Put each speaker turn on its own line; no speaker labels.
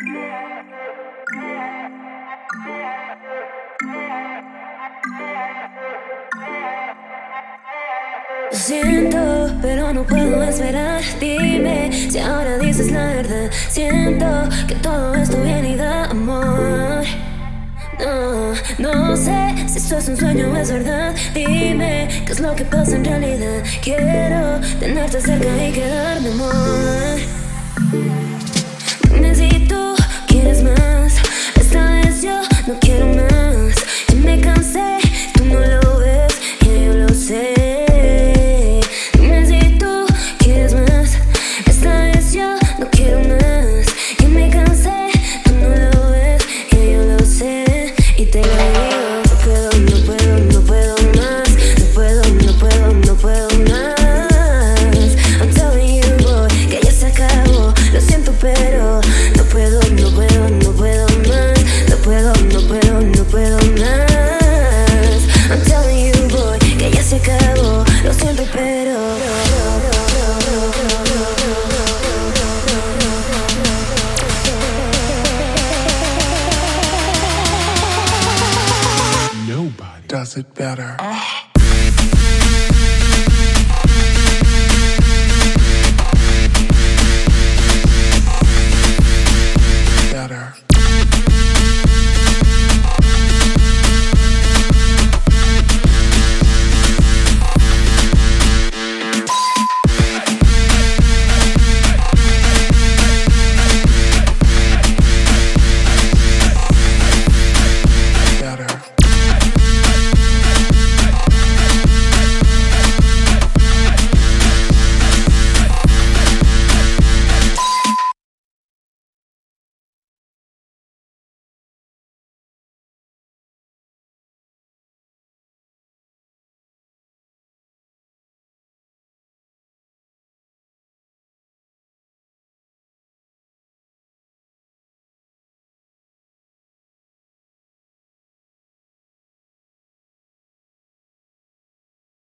Lo siento, pero no puedo esperar. Dime si ahora dices la verdad. Siento que todo esto viene y da amor. No, no sé si esto es un sueño o es verdad. Dime qué es lo que pasa en realidad. Quiero tenerte cerca y quedarme amor.
does it better. Ah.